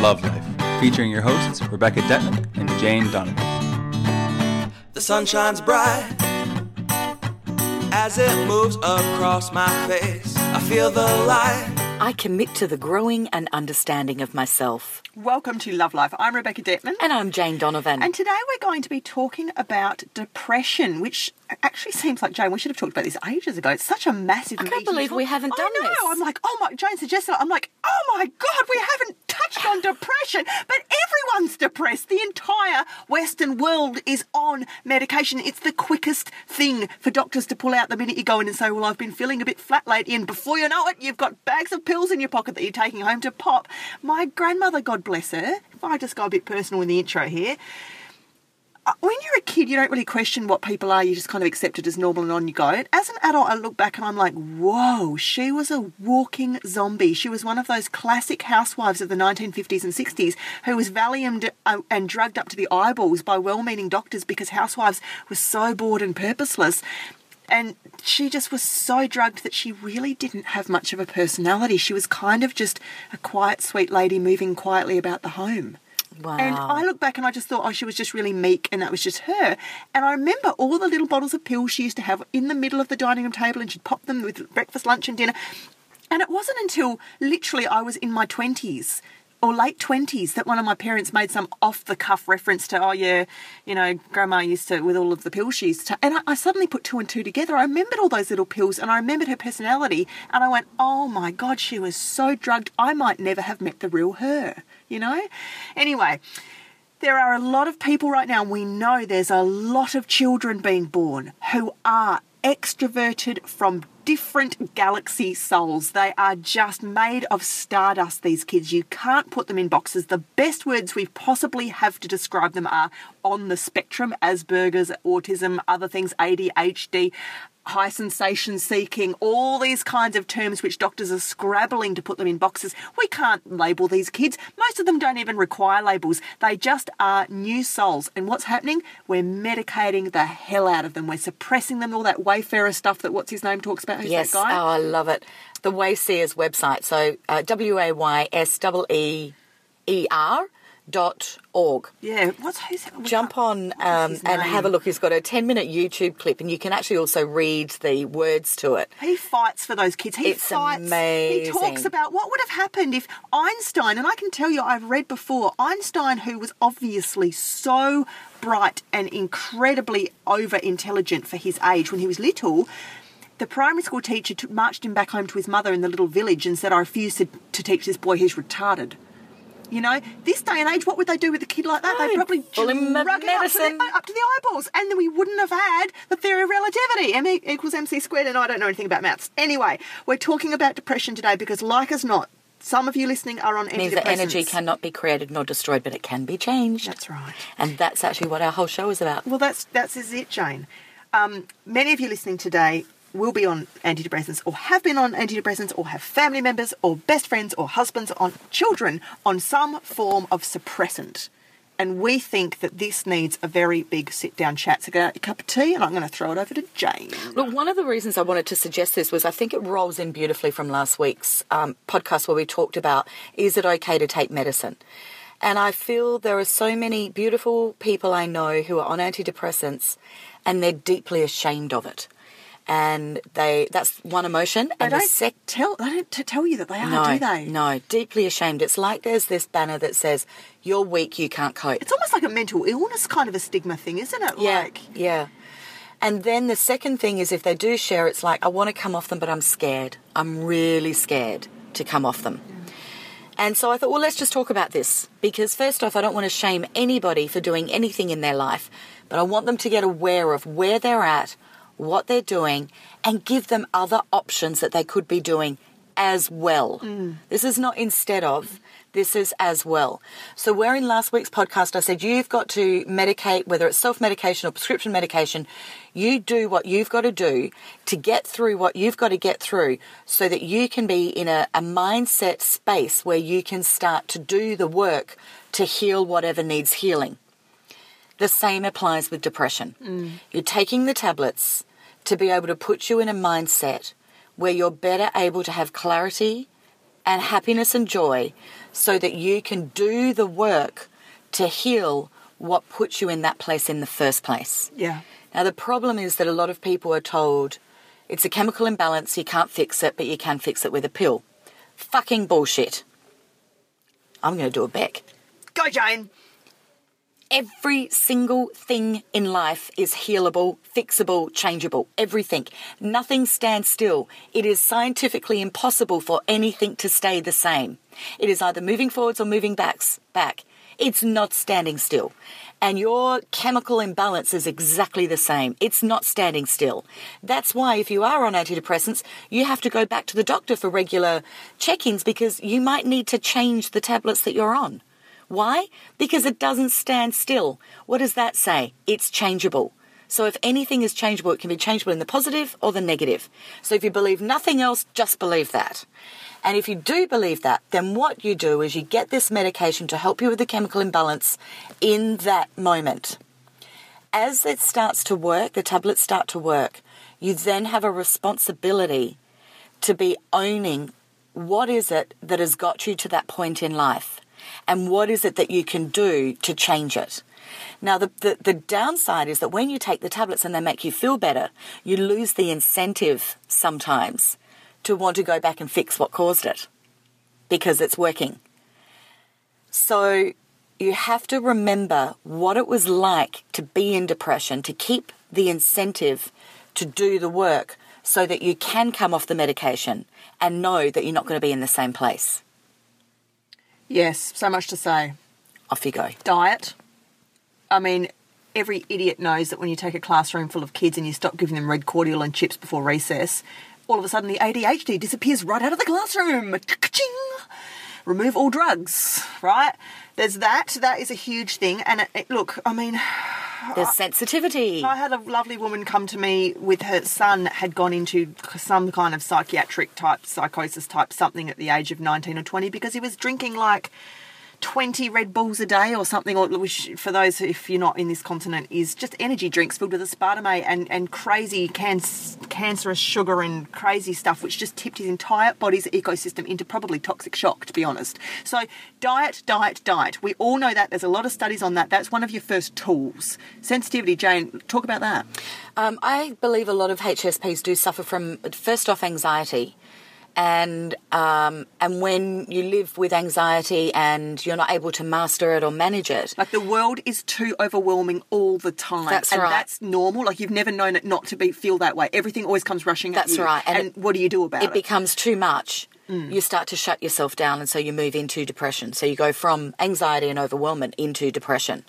Love Life, featuring your hosts Rebecca Detman and Jane Donovan. The sun shines bright as it moves across my face. I feel the light. I commit to the growing and understanding of myself. Welcome to Love Life. I'm Rebecca Detman. And I'm Jane Donovan. And today we're going to be talking about depression, which actually seems like Jane. We should have talked about this ages ago. It's such a massive. I can't believe we haven't done I know. this. I'm like, oh my. Jane suggested. I'm like, oh my god, we haven't touched on depression. But everyone's depressed. The entire Western world is on medication. It's the quickest thing for doctors to pull out the minute you go in and say, well, I've been feeling a bit flat lately, and before you know it, you've got bags of pills in your pocket that you're taking home to pop. My grandmother, God bless her. If I just go a bit personal in the intro here when you're a kid, you don't really question what people are. You just kind of accept it as normal and on you go. As an adult, I look back and I'm like, whoa, she was a walking zombie. She was one of those classic housewives of the 1950s and 60s who was valiumed uh, and drugged up to the eyeballs by well meaning doctors because housewives were so bored and purposeless. And she just was so drugged that she really didn't have much of a personality. She was kind of just a quiet, sweet lady moving quietly about the home. Wow. And I look back and I just thought, oh, she was just really meek and that was just her. And I remember all the little bottles of pills she used to have in the middle of the dining room table and she'd pop them with breakfast, lunch, and dinner. And it wasn't until literally I was in my 20s or late 20s that one of my parents made some off the cuff reference to, oh, yeah, you know, grandma used to, with all of the pills she used to. And I, I suddenly put two and two together. I remembered all those little pills and I remembered her personality. And I went, oh my God, she was so drugged. I might never have met the real her, you know? Anyway. There are a lot of people right now, we know there's a lot of children being born who are extroverted from different galaxy souls. They are just made of stardust, these kids. You can't put them in boxes. The best words we possibly have to describe them are on the spectrum Asperger's, autism, other things, ADHD. High sensation seeking, all these kinds of terms which doctors are scrabbling to put them in boxes. We can't label these kids. Most of them don't even require labels. They just are new souls. And what's happening? We're medicating the hell out of them. We're suppressing them, all that Wayfarer stuff that what's his name talks about. Who's yes. Oh, I love it. The Wayseers website. So uh, W A Y S E E E R dot org. yeah, what's who's that? Jump on um, and have a look. He's got a 10 minute YouTube clip, and you can actually also read the words to it. He fights for those kids. He It's fights. He talks about what would have happened if Einstein, and I can tell you, I've read before, Einstein, who was obviously so bright and incredibly over intelligent for his age when he was little. The primary school teacher took, marched him back home to his mother in the little village and said, I refuse to, to teach this boy, he's retarded. You know, this day and age, what would they do with a kid like that? They'd probably drug it up to, the, up to the eyeballs, and then we wouldn't have had the theory of relativity. M equals mc squared, and I don't know anything about maths. Anyway, we're talking about depression today because, like as not, some of you listening are on means that energy cannot be created nor destroyed, but it can be changed. That's right. And that's actually what our whole show is about. Well, that's that's is it, Jane. Um, many of you listening today will be on antidepressants, or have been on antidepressants, or have family members, or best friends, or husbands, on children on some form of suppressant. And we think that this needs a very big sit-down chat. So get your cup of tea, and I'm going to throw it over to Jane. Look, one of the reasons I wanted to suggest this was I think it rolls in beautifully from last week's um, podcast where we talked about is it okay to take medicine? And I feel there are so many beautiful people I know who are on antidepressants and they're deeply ashamed of it. And they that's one emotion. They And the don't sec- tell. They don't t- tell you that they are, no, do they? no, deeply ashamed. It's like there's this banner that says, You're weak, you can't cope. It's almost like a mental illness kind of a stigma thing, isn't it? Yeah, Like, yeah. And then the second thing is if they do share, it's like, I want to come off them, but I'm scared. I'm really scared to come off them. And so I thought, well, let's just talk about this. Because first off, I don't want to shame anybody for doing anything in their life, but I want them to get aware of where they're at, what they're doing, and give them other options that they could be doing as well. Mm. This is not instead of, this is as well. So, where in last week's podcast I said you've got to medicate, whether it's self medication or prescription medication, you do what you've got to do to get through what you've got to get through so that you can be in a, a mindset space where you can start to do the work to heal whatever needs healing. The same applies with depression. Mm. You're taking the tablets to be able to put you in a mindset where you're better able to have clarity and happiness and joy so that you can do the work to heal what puts you in that place in the first place. Yeah. Now, the problem is that a lot of people are told it's a chemical imbalance, you can't fix it, but you can fix it with a pill. Fucking bullshit. I'm going to do a Beck. Go, Jane. Every single thing in life is healable, fixable, changeable. Everything. Nothing stands still. It is scientifically impossible for anything to stay the same. It is either moving forwards or moving backs, back. It's not standing still. And your chemical imbalance is exactly the same. It's not standing still. That's why, if you are on antidepressants, you have to go back to the doctor for regular check ins because you might need to change the tablets that you're on. Why? Because it doesn't stand still. What does that say? It's changeable. So if anything is changeable, it can be changeable in the positive or the negative. So if you believe nothing else, just believe that. And if you do believe that, then what you do is you get this medication to help you with the chemical imbalance in that moment. As it starts to work, the tablets start to work, you then have a responsibility to be owning what is it that has got you to that point in life and what is it that you can do to change it. Now, the, the, the, downside is that when you take the tablets and they make you feel better, you lose the incentive sometimes to want to go back and fix what caused it because it's working. So you have to remember what it was like to be in depression, to keep the incentive to do the work so that you can come off the medication and know that you're not going to be in the same place. Yes, so much to say. Off you go. Diet. I mean, every idiot knows that when you take a classroom full of kids and you stop giving them red cordial and chips before recess, all of a sudden the ADHD disappears right out of the classroom. Remove all drugs, right? There's that. That is a huge thing. And it, it, look, I mean, there's sensitivity. I had a lovely woman come to me with her son had gone into some kind of psychiatric type psychosis type something at the age of 19 or 20 because he was drinking like 20 Red Bulls a day or something, or which for those if you're not in this continent is just energy drinks filled with aspartame and, and crazy can- cancerous sugar and crazy stuff, which just tipped his entire body's ecosystem into probably toxic shock, to be honest. So, diet, diet, diet. We all know that. There's a lot of studies on that. That's one of your first tools. Sensitivity, Jane, talk about that. Um, I believe a lot of HSPs do suffer from, first off, anxiety and um, and when you live with anxiety and you're not able to master it or manage it, like the world is too overwhelming all the time. That's and right. That's normal. Like you've never known it not to be feel that way. Everything always comes rushing That's at you. right. And, And it, what do you do about it? it becomes too much. You start to shut yourself down, and so you move into depression. So you go from anxiety and overwhelmment into depression.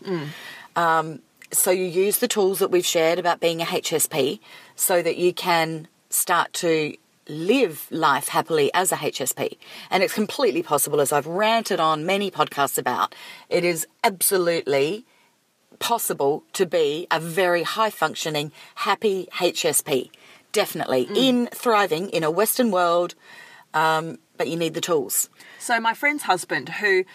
Um, so you use the tools that we've shared about being a HSP, so that you can start to live life happily as a HSP. And it's completely possible, as I've ranted on many podcasts about, it is absolutely possible to be a very high functioning, happy HSP. Definitely. In thriving in a Western world, um, but you need the tools. So my friend's husband, who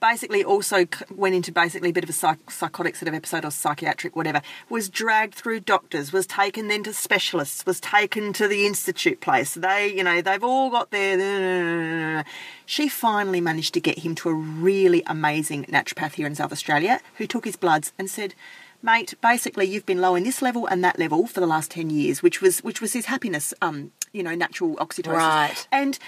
basically also went into basically a bit of a psych- psychotic sort of episode or psychiatric whatever, was dragged through doctors, was taken then to specialists, was taken to the institute place. They, you know, they've all got their. She finally managed to get him to a really amazing naturopath here in South Australia, who took his bloods and said. Mate, basically, you've been low in this level and that level for the last ten years, which was which was his happiness, um, you know, natural oxytocin. Right. And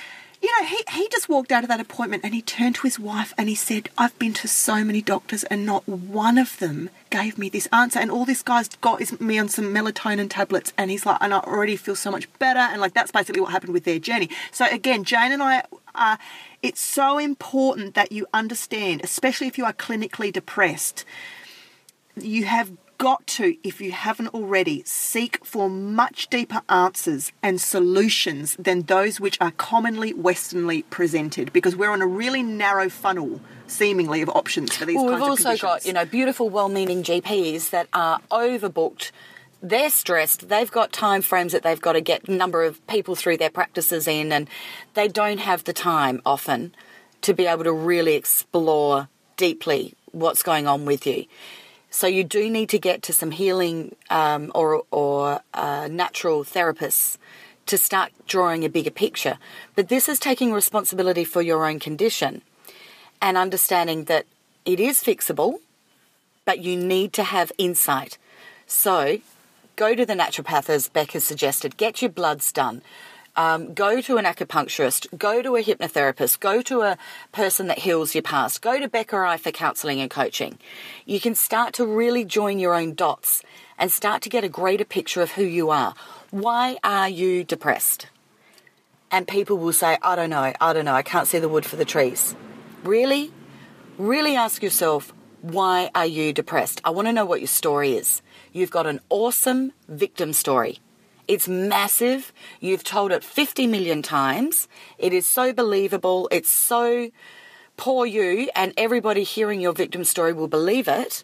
you know, he, he just walked out of that appointment and he turned to his wife and he said, I've been to so many doctors and not one of them gave me this answer. And all this guy's got is me on some melatonin tablets. And he's like, and I already feel so much better. And like, that's basically what happened with their journey. So again, Jane and I are, it's so important that you understand, especially if you are clinically depressed, you have got to, if you haven't already, seek for much deeper answers and solutions than those which are commonly Westernly presented because we're on a really narrow funnel, seemingly, of options for these Well, kinds we've also got, you know, beautiful, well meaning GPs that are overbooked. They're stressed. They've got time frames that they've got to get a number of people through their practices in, and they don't have the time often to be able to really explore deeply what's going on with you. So you do need to get to some healing um, or or uh, natural therapists to start drawing a bigger picture. But this is taking responsibility for your own condition and understanding that it is fixable, but you need to have insight. So go to the naturopath, as Beck has suggested, get your bloods done. Um, go to an acupuncturist, go to a hypnotherapist, go to a person that heals your past, go to Beck or I for counselling and coaching. You can start to really join your own dots and start to get a greater picture of who you are. Why are you depressed? And people will say, I don't know, I don't know, I can't see the wood for the trees. Really? Really ask yourself, why are you depressed? I want to know what your story is. You've got an awesome victim story. It's massive. You've told it 50 million times. It is so believable. It's so poor you, and everybody hearing your victim story will believe it,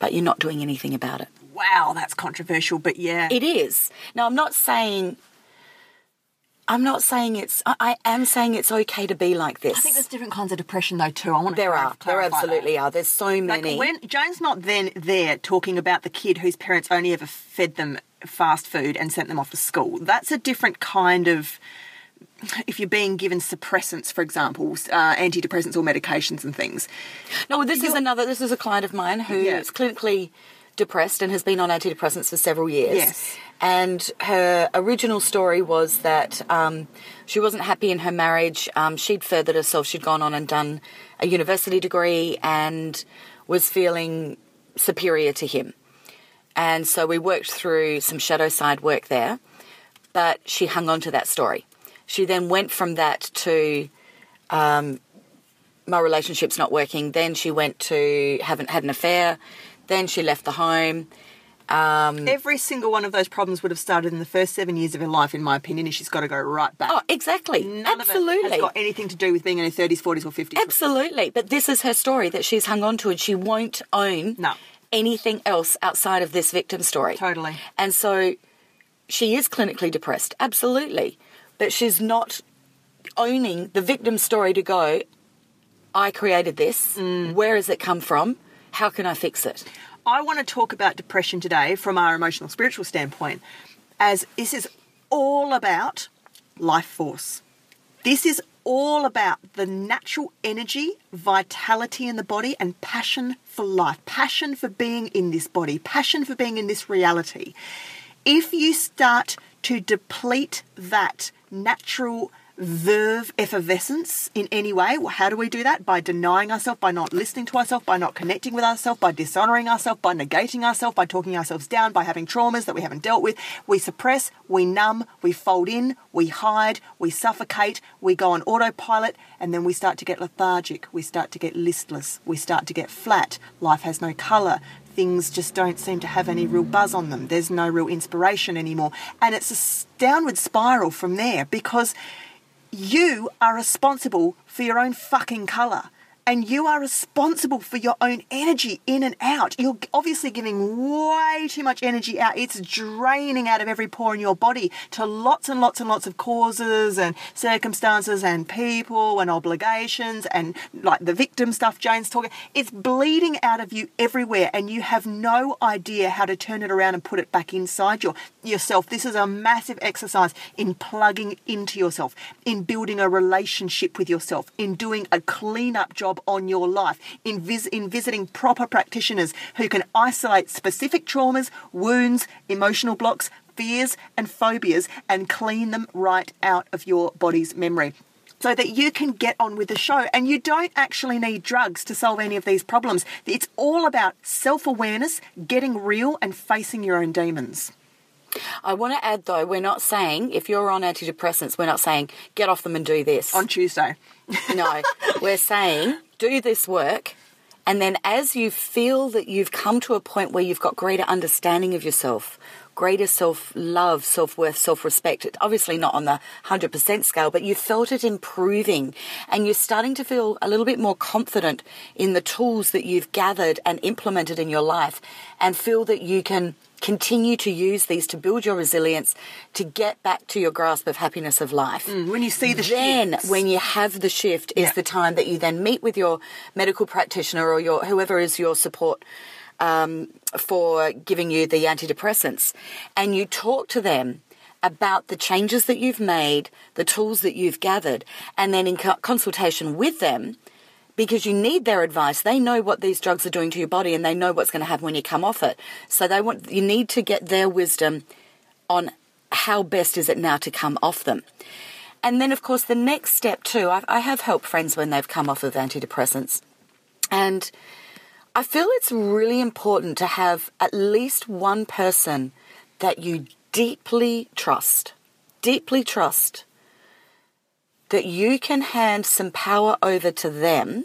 but you're not doing anything about it. Wow, that's controversial, but yeah. It is. Now, I'm not saying. I'm not saying it's. I, am saying it's okay to be like this. I think there's different kinds of depression though too. I want to there are. There absolutely that. are. There's so Like many. when Joan's not then there talking about the kid whose parents only ever fed them fast food and sent them off to school. That's a different kind of. If you're being given suppressants, for example, uh, antidepressants or medications and things, No, this is another. This is a client of mine who is Yeah. clinically depressed and has been on antidepressants for several years. Yes. And her original story was that um, she wasn't happy in her marriage. Um, she'd furthered herself. She'd gone on and done a university degree and was feeling superior to him. And so we worked through some shadow side work there, but she hung on to that story. She then went from that to um, my relationship's not working. Then she went to haven't had an affair. Then she left the home. Um, every single one of those problems would have started in the first seven years of her life, in my opinion, and she's got to go right back. Oh, exactly. None Absolutely. of it has got anything to do with being in her 30s, 40s, or 50s. Absolutely. But this is her story that she's hung on to and she won't own No. Anything else outside of this victim story. Totally. And so she is clinically depressed. Absolutely. But she's not owning the victim story to go, I created this. Mm. Where has it come from? How can I fix it? I want to talk about depression today from our emotional spiritual standpoint, as this is all about life force. This is all about the natural energy, vitality in the body, and passion for life, passion for being in this body, passion for being in this reality. If you start to deplete that natural verve effervescence in any way, well, how do we do that? By denying ourselves, by not listening to ourselves, by not connecting with ourselves, by dishonoring ourselves, by negating ourselves, by talking ourselves down, by having traumas that we haven't dealt with. We suppress, we numb, we fold in, we hide, we suffocate, we go on autopilot, and then we start to get lethargic, we start to get listless, we start to get flat. Life has no colour. Things just don't seem to have any real buzz on them. There's no real inspiration anymore. And it's a downward spiral from there because you are responsible for your own fucking colour. And you are responsible for your own energy in and out. You're obviously giving way too much energy out. It's draining out of every pore in your body to lots and lots and lots of causes and circumstances and people and obligations and like the victim stuff Jane's talking. It's bleeding out of you everywhere and you have no idea how to turn it around and put it back inside your, yourself. This is a massive exercise in plugging into yourself, in building a relationship with yourself, in doing a clean-up job on your life, in, vis- in visiting proper practitioners who can isolate specific traumas, wounds, emotional blocks, fears, and phobias and clean them right out of your body's memory so that you can get on with the show. And you don't actually need drugs to solve any of these problems. It's all about self awareness, getting real, and facing your own demons. I want to add though, we're not saying if you're on antidepressants, we're not saying get off them and do this. On Tuesday. no, we're saying do this work. And then, as you feel that you've come to a point where you've got greater understanding of yourself, greater self love, self worth, self respect, obviously not on the 100% scale, but you felt it improving and you're starting to feel a little bit more confident in the tools that you've gathered and implemented in your life and feel that you can continue to use these to build your resilience to get back to your grasp of happiness of life. When you see the shift then shifts. when you have the shift is Yeah. the time that you then meet with your medical practitioner or your whoever is your support um, for giving you the antidepressants and you talk to them about the changes that you've made, the tools that you've gathered, and then in co- consultation with them, because you need their advice. They know what these drugs are doing to your body and they know what's going to happen when you come off it. So they want you need to get their wisdom on how best is it now to come off them. And then of course the next step too, I, I have helped friends when they've come off of antidepressants. And I feel it's really important to have at least one person that you deeply trust, deeply trust, that you can hand some power over to them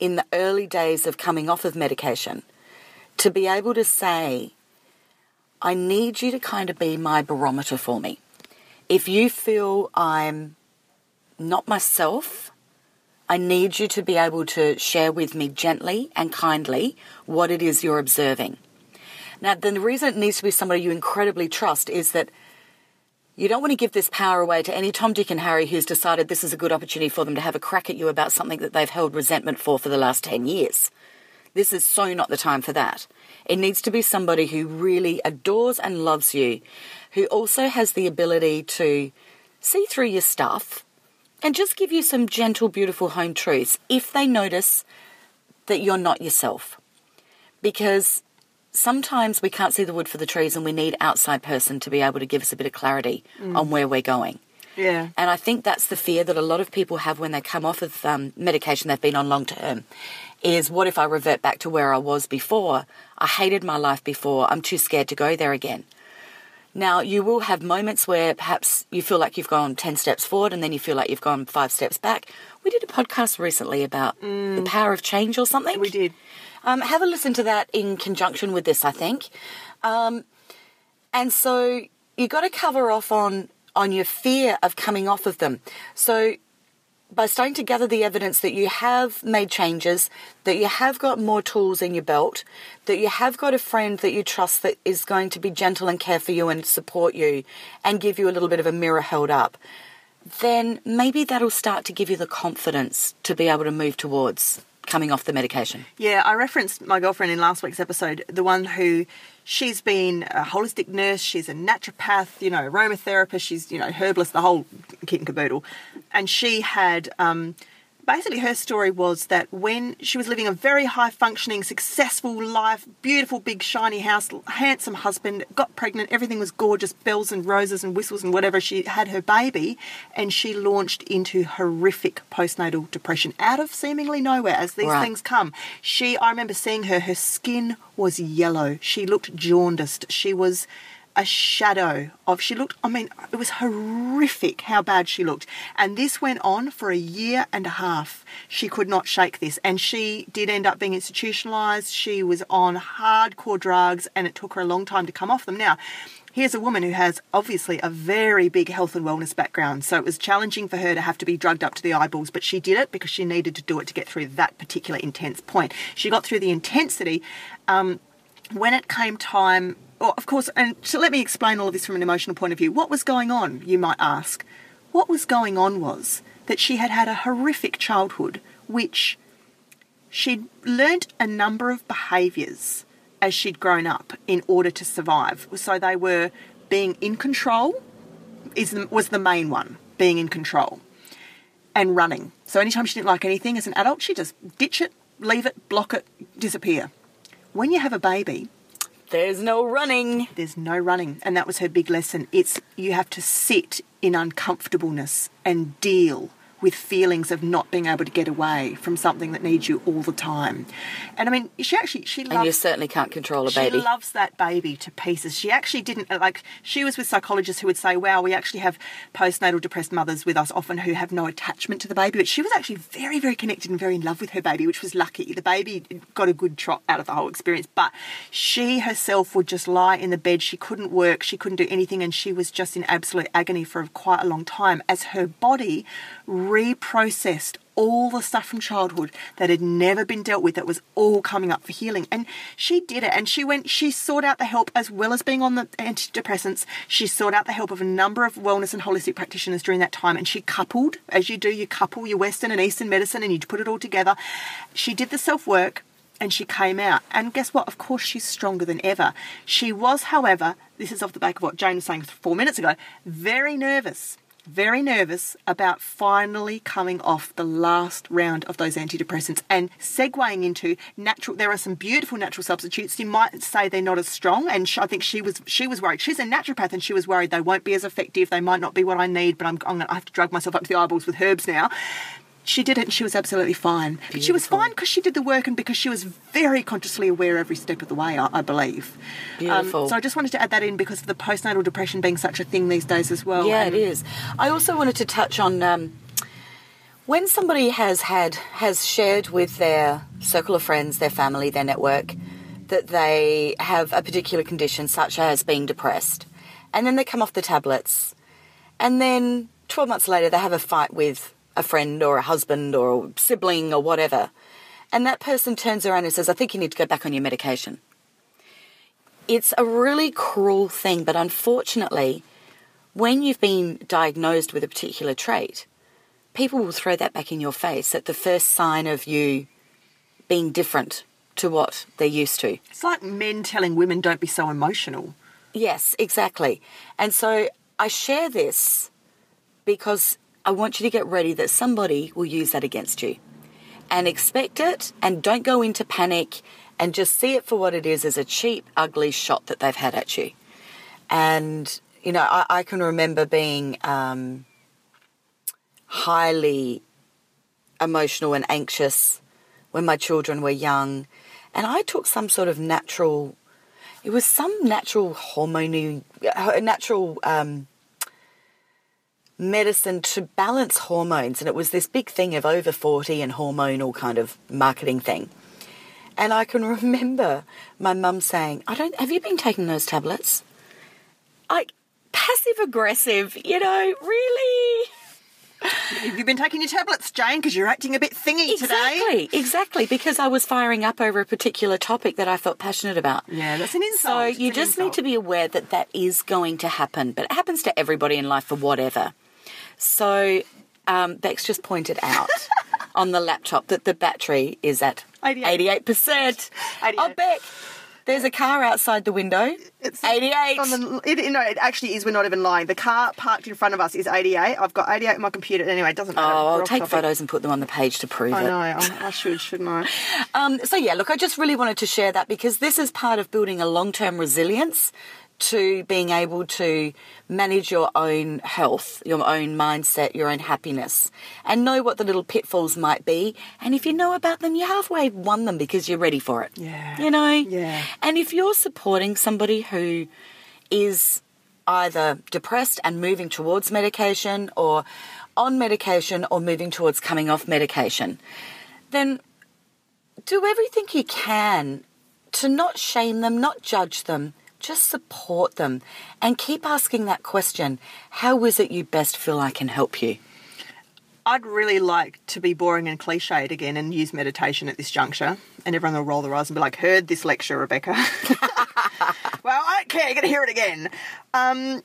in the early days of coming off of medication to be able to say, I need you to kind of be my barometer for me. If you feel I'm not myself, I need you to be able to share with me gently and kindly what it is you're observing. Now, the reason it needs to be somebody you incredibly trust is that you don't want to give this power away to any Tom, Dick, and Harry who's decided this is a good opportunity for them to have a crack at you about something that they've held resentment for for the last 10 years. This is so not the time for that. It needs to be somebody who really adores and loves you, who also has the ability to see through your stuff and just give you some gentle, beautiful home truths if they notice that you're not yourself. Because sometimes we can't see the wood for the trees and we need outside person to be able to give us a bit of clarity on where we're going. Yeah. And I think that's the fear that a lot of people have when they come off of um, medication they've been on long term is what if I revert back to where I was before? I hated my life before. I'm too scared to go there again. Now, you will have moments where perhaps you feel like you've gone 10 steps forward and then you feel like you've gone five steps back. We did a podcast recently about the power of change or something. We did. Um, have a listen to that in conjunction with this, I think. Um, and so you've got to cover off on on your fear of coming off of them. So by starting to gather the evidence that you have made changes, that you have got more tools in your belt, that you have got a friend that you trust that is going to be gentle and care for you and support you and give you a little bit of a mirror held up, then maybe that'll start to give you the confidence to be able to move towards coming off the medication. Yeah, I referenced my girlfriend in last week's episode, the one who she's been a holistic nurse, she's a naturopath, you know, aromatherapist, she's, you know, herbalist, the whole kit and caboodle. And she had um, basically her story was that when she was living a very high functioning, successful life, beautiful, big, shiny house, handsome husband, got pregnant, everything was gorgeous, bells and roses and whistles and whatever. She had her baby and she launched into horrific postnatal depression out of seemingly nowhere as these Right. things come. She, I remember seeing her, her skin was yellow. She looked jaundiced. She was a shadow of she looked i mean it was horrific how bad she looked. And this went on for a year and a half. She could not shake this. And she did end up being institutionalized. She was on hardcore drugs and it took her a long time to come off them. Now Here's a woman who has obviously a very big health and wellness background, so it was challenging for her to have to be drugged up to the eyeballs, but she did it because she needed to do it to get through that particular intense point. She got through the intensity. Um, when it came time, well, of course, and so let me explain all of this from an emotional point of view. What was going on, you might ask? What was going on was that she had had a horrific childhood, which she'd learnt a number of behaviours as she'd grown up in order to survive. So they were being in control is was the main one, being in control, and running. So anytime she didn't like anything as an adult, she just ditch it, leave it, block it, disappear. When you have a baby, There's no running. there's no running, and that was her big lesson. It's you have to sit in uncomfortableness and deal with feelings of not being able to get away from something that needs you all the time. And I mean, she actually she And you loves certainly can't control a baby. she loves that baby to pieces. She actually didn't like. She was with psychologists who would say, "Wow, we actually have postnatal depressed mothers with us often who have no attachment to the baby." But she was actually very, very connected and very in love with her baby, which was lucky. The baby got a good trot out of the whole experience, but she herself would just lie in the bed. She couldn't work. She couldn't do anything, and she was just in absolute agony for quite a long time as her body reprocessed all the stuff from childhood that had never been dealt with that was all coming up for healing and she did it and she went she sought out the help as well as being on the antidepressants she sought out the help of a number of wellness and holistic practitioners during that time and she coupled as you do you couple your western and eastern medicine and you put it all together she did the self work and she came out. And guess what? Of course, she's stronger than ever. She was, however, this is off the back of what Jane was saying four minutes ago, very nervous, very nervous about finally coming off the last round of those antidepressants and segueing into natural. There are some beautiful natural substitutes. You might say they're not as strong, and sh- I think she was she was worried. She's a naturopath, and she was worried they won't be as effective. They might not be what I need, but I'm, I'm gonna I have to drug myself up to the eyeballs with herbs now. She did it and she was absolutely fine. But she was fine because she did the work and because she was very consciously aware every step of the way, I, I believe. Um, Beautiful. so I just wanted to add that in because of the postnatal depression being such a thing these days as well. Yeah, And- it is. I also wanted to touch on um, when somebody has had has shared with their circle of friends, their family, their network that they have a particular condition, such as being depressed, and then they come off the tablets, and then twelve months later they have a fight with a friend or a husband or a sibling or whatever, and that person turns around and says, "I think you need to go back on your medication." It's a really cruel thing, but unfortunately, when you've been diagnosed with a particular trait, people will throw that back in your face at the first sign of you being different to what they're used to. It's like men telling women don't be so emotional. Yes, exactly. And so I share this because I want you to get ready that somebody will use that against you. And expect it and don't go into panic and just see it for what it is as a cheap, ugly shot that they've had at you. And, you know, I, I can remember being um, highly emotional and anxious when my children were young. And I took some sort of natural it was some natural hormone, uh, natural um, medicine to balance hormones, and it was this big thing of over forty and hormonal kind of marketing thing. And I can remember my mum saying, "I don't. Have you been taking those tablets?" I passive aggressive, you know, really. Have you been taking your tablets, Jane? Because you're acting a bit thingy today. Exactly, exactly, because I was firing up over a particular topic that I felt passionate about. Yeah, that's an insult. So It's you just need to be aware that that is going to happen, but it happens to everybody in life for whatever. So um, Bex just pointed out on the laptop that the battery is at 88. 88%. 88. Oh, Beck, there's a car outside the window. It's 88. On the, it, no, it actually is. We're not even lying. The car parked in front of us is 88. I've got 88 on my computer. Anyway, it doesn't matter. Oh, I'll take topic. photos and put them on the page to prove I it. know. I, I should, shouldn't I? Um, so yeah, look, I just really wanted to share that because this is part of building a long-term resilience to being able to manage your own health, your own mindset, your own happiness, and know what the little pitfalls might be. And if you know about them, you halfway won them because you're ready for it. Yeah. You know? Yeah. And if you're supporting somebody who is either depressed and moving towards medication or on medication or moving towards coming off medication, then do everything you can to not shame them, not judge them, just support them and keep asking that question how is it you best feel I can help you? I'd really like to be boring and cliched again and use meditation at this juncture. And everyone will roll their eyes and be like, heard this lecture, Rebecca. well, I don't care. You're going to hear it again. Um,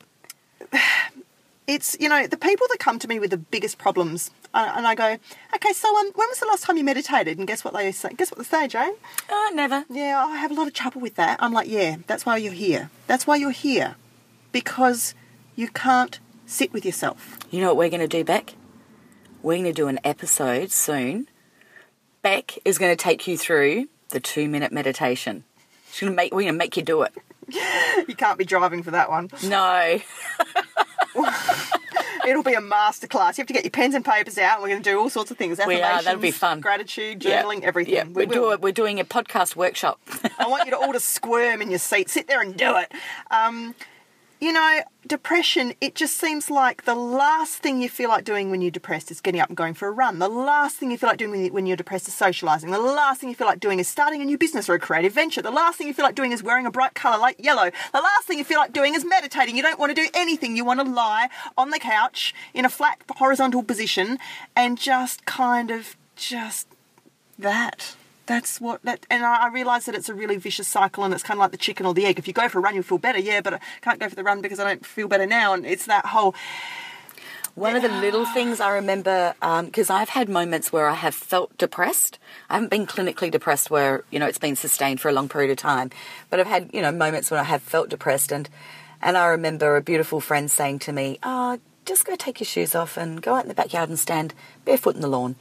it's, you know, the people that come to me with the biggest problems, and I go, okay, so um, when was the last time you meditated? And guess what they say? Guess what they say, Jane? Oh, never. Yeah, I have a lot of trouble with that. I'm like, yeah, that's why you're here. That's why you're here. Because you can't sit with yourself. You know what we're going to do, Beck? We're going to do an episode soon. Beck is going to take you through the two minute meditation. She's going to make, we're going to make you do it. You can't be driving for that one. No. It'll be a masterclass. You have to get your pens and papers out. and We're going to do all sorts of things. We are. That'll be fun. Gratitude, Yeah. journaling, everything. Yeah, We we're, we're doing a podcast workshop. I want you to all to squirm in your seat. Sit there and do it. Um, you know, depression, it just seems like the last thing you feel like doing when you're depressed is getting up and going for a run. The last thing you feel like doing when you- when you're depressed is socialising. The last thing you feel like doing is starting a new business or a creative venture. The last thing you feel like doing is wearing a bright colour like yellow. The last thing you feel like doing is meditating. You don't want to do anything. You want to lie on the couch in a flat horizontal position and just kind of just that. That's what that, and I, I realise that it's a really vicious cycle, and it's kind of like the chicken or the egg. If you go for a run, you'll feel better, yeah, but I can't go for the run because I don't feel better now, and it's that whole. One of the little things I remember, um, because I've had moments where I have felt depressed. I haven't been clinically depressed where, you know, it's been sustained for a long period of time. But I've had, you know, moments when I have felt depressed. And And I remember a beautiful friend saying to me, "Oh, just go take your shoes off and go out in the backyard and stand barefoot in the lawn."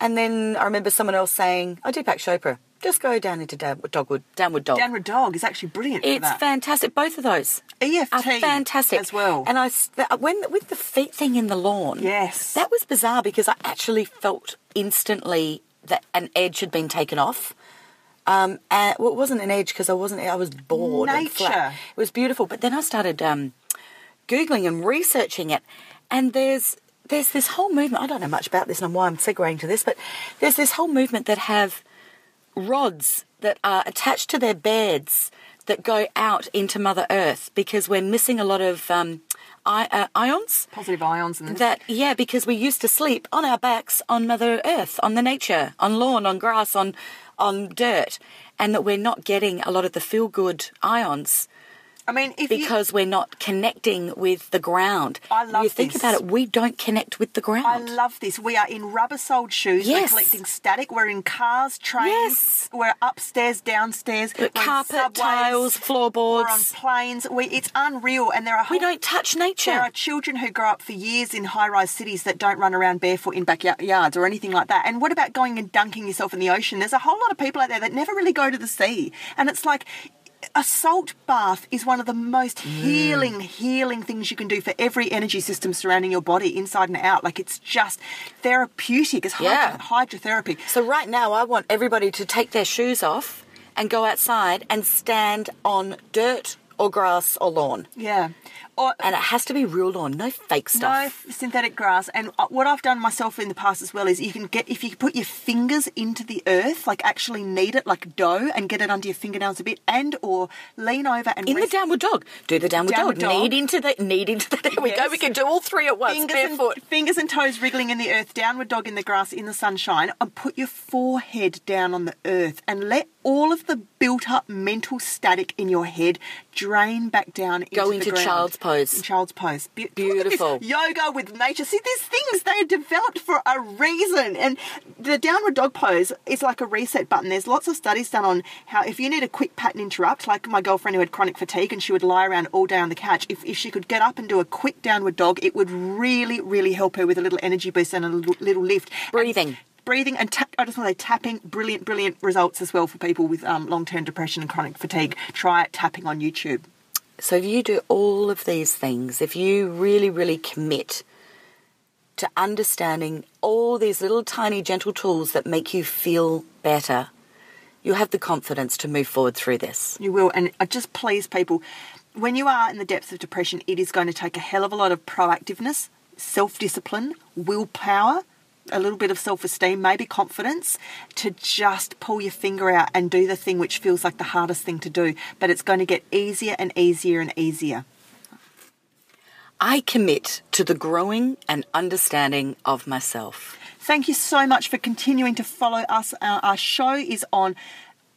And then I remember someone else saying, "I Deepak Chopra, just go down into dogwood, downward dog." Downward dog is actually brilliant It's fantastic. Both of those EFT are fantastic as well. And I when with the feet thing in the lawn, Yes. that was bizarre because I actually felt instantly that an edge had been taken off. Um, and well, it wasn't an edge because I wasn't. I was bored. Nature. It was beautiful. But then I started um, googling and researching it, and there's there's this whole movement. I don't know much about this and why I'm segueing to this, but there's this whole movement that have rods that are attached to their beds that go out into Mother Earth because we're missing a lot of um, I- uh, ions. Positive ions and That yeah, because we used to sleep on our backs on Mother Earth, on the nature, on lawn, on grass, on on dirt, and that we're not getting a lot of the feel good ions I mean, if you, because we're not connecting with the ground. I love you think this. about it, we don't connect with the ground. I love this. We are in rubber soled shoes. Yes. We're collecting static. We're in cars, trains. Yes. We're upstairs, downstairs. We're Carpet, subways, tiles, We're on floorboards. planes. We, it's unreal. And there are We don't touch nature. There are children who grow up for years in high-rise cities that don't run around barefoot in backyards or anything like that. And what about going and dunking yourself in the ocean? There's a whole lot of people out there that never really go to the sea, and it's like. A salt bath is one of the most Mm. healing, healing things you can do for every energy system surrounding your body, inside and out. Like it's just therapeutic. It's Yeah. hydro- hydrotherapy. So right now, I want everybody to take their shoes off and go outside and stand on dirt or grass or lawn. Yeah. Or And it has to be real lawn, no fake stuff. f- synthetic grass. And uh, what I've done myself in the past as well is you can get if you put your fingers into the earth, like actually knead it like dough, and get it under your fingernails a bit, and or lean over and In the downward dog, do the downward, Downward dog. dog. Knead into the knead into the. There we go. We can do all three at once. fingers barefoot. and, fingers and toes wriggling in the earth, downward dog in the grass in the sunshine, and put your forehead down on the earth and let all of the built up mental static in your head drain back down into Go the into ground. child's pose. Child's pose. Be- Beautiful. Look at this yoga with nature. See, these things they are developed for a reason. And the downward dog pose is like a reset button. There's lots of studies done on how if you need a quick pattern interrupt, like my girlfriend who had chronic fatigue and she would lie around all day on the couch, if, if she could get up and do a quick downward dog, it would really, really help her with a little energy boost and a little, little lift. Breathing. And breathing and tap, I just want to say tapping, brilliant, brilliant results as well for people with um, long-term depression and chronic fatigue. Try it tapping on YouTube. So if you do all of these things, if you really, really commit to understanding all these little tiny gentle tools that make you feel better, you'll have the confidence to move forward through this. You will, and I just please people, when you are in the depths of depression, it is going to take a hell of a lot of proactiveness, self discipline, willpower, a little bit of self esteem, maybe confidence to just pull your finger out and do the thing which feels like the hardest thing to do. But it's going to get easier and easier and easier. I commit to the growing and understanding of myself. Thank you so much for continuing to follow us. Our show is on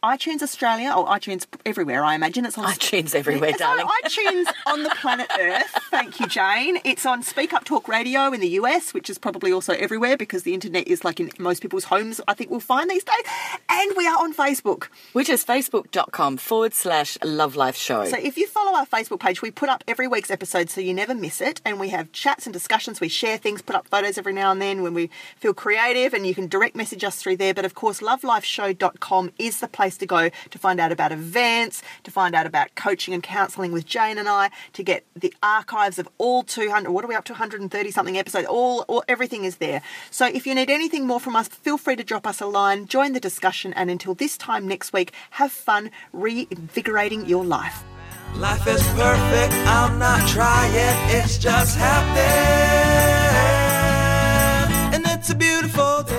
iTunes Australia or iTunes everywhere. I imagine it's on iTunes everywhere, It's darling. on iTunes on the planet Earth. Thank you, Jane. It's on Speak Up Talk Radio in the US, which is probably also everywhere because the internet is like in most people's homes. I think we'll find these days, and we are on Facebook. Which is facebook.com forward slash love life show. So if you follow our Facebook page, we put up every week's episode so you never miss it. And we have chats and discussions. We share things, put up photos every now and then when we feel creative, and you can direct message us through there. But of course, lovelifeshow.com is the place place to go to find out about events, to find out about coaching and counseling with Jane and I, to get the archives of all 200, what are we up to, 130 something episodes, all, all everything is there. So if you need anything more from us, feel free to drop us a line, join the discussion, and until this time next week, have fun reinvigorating your life. Life is perfect, I'm not trying, it's just happening. And it's a beautiful day.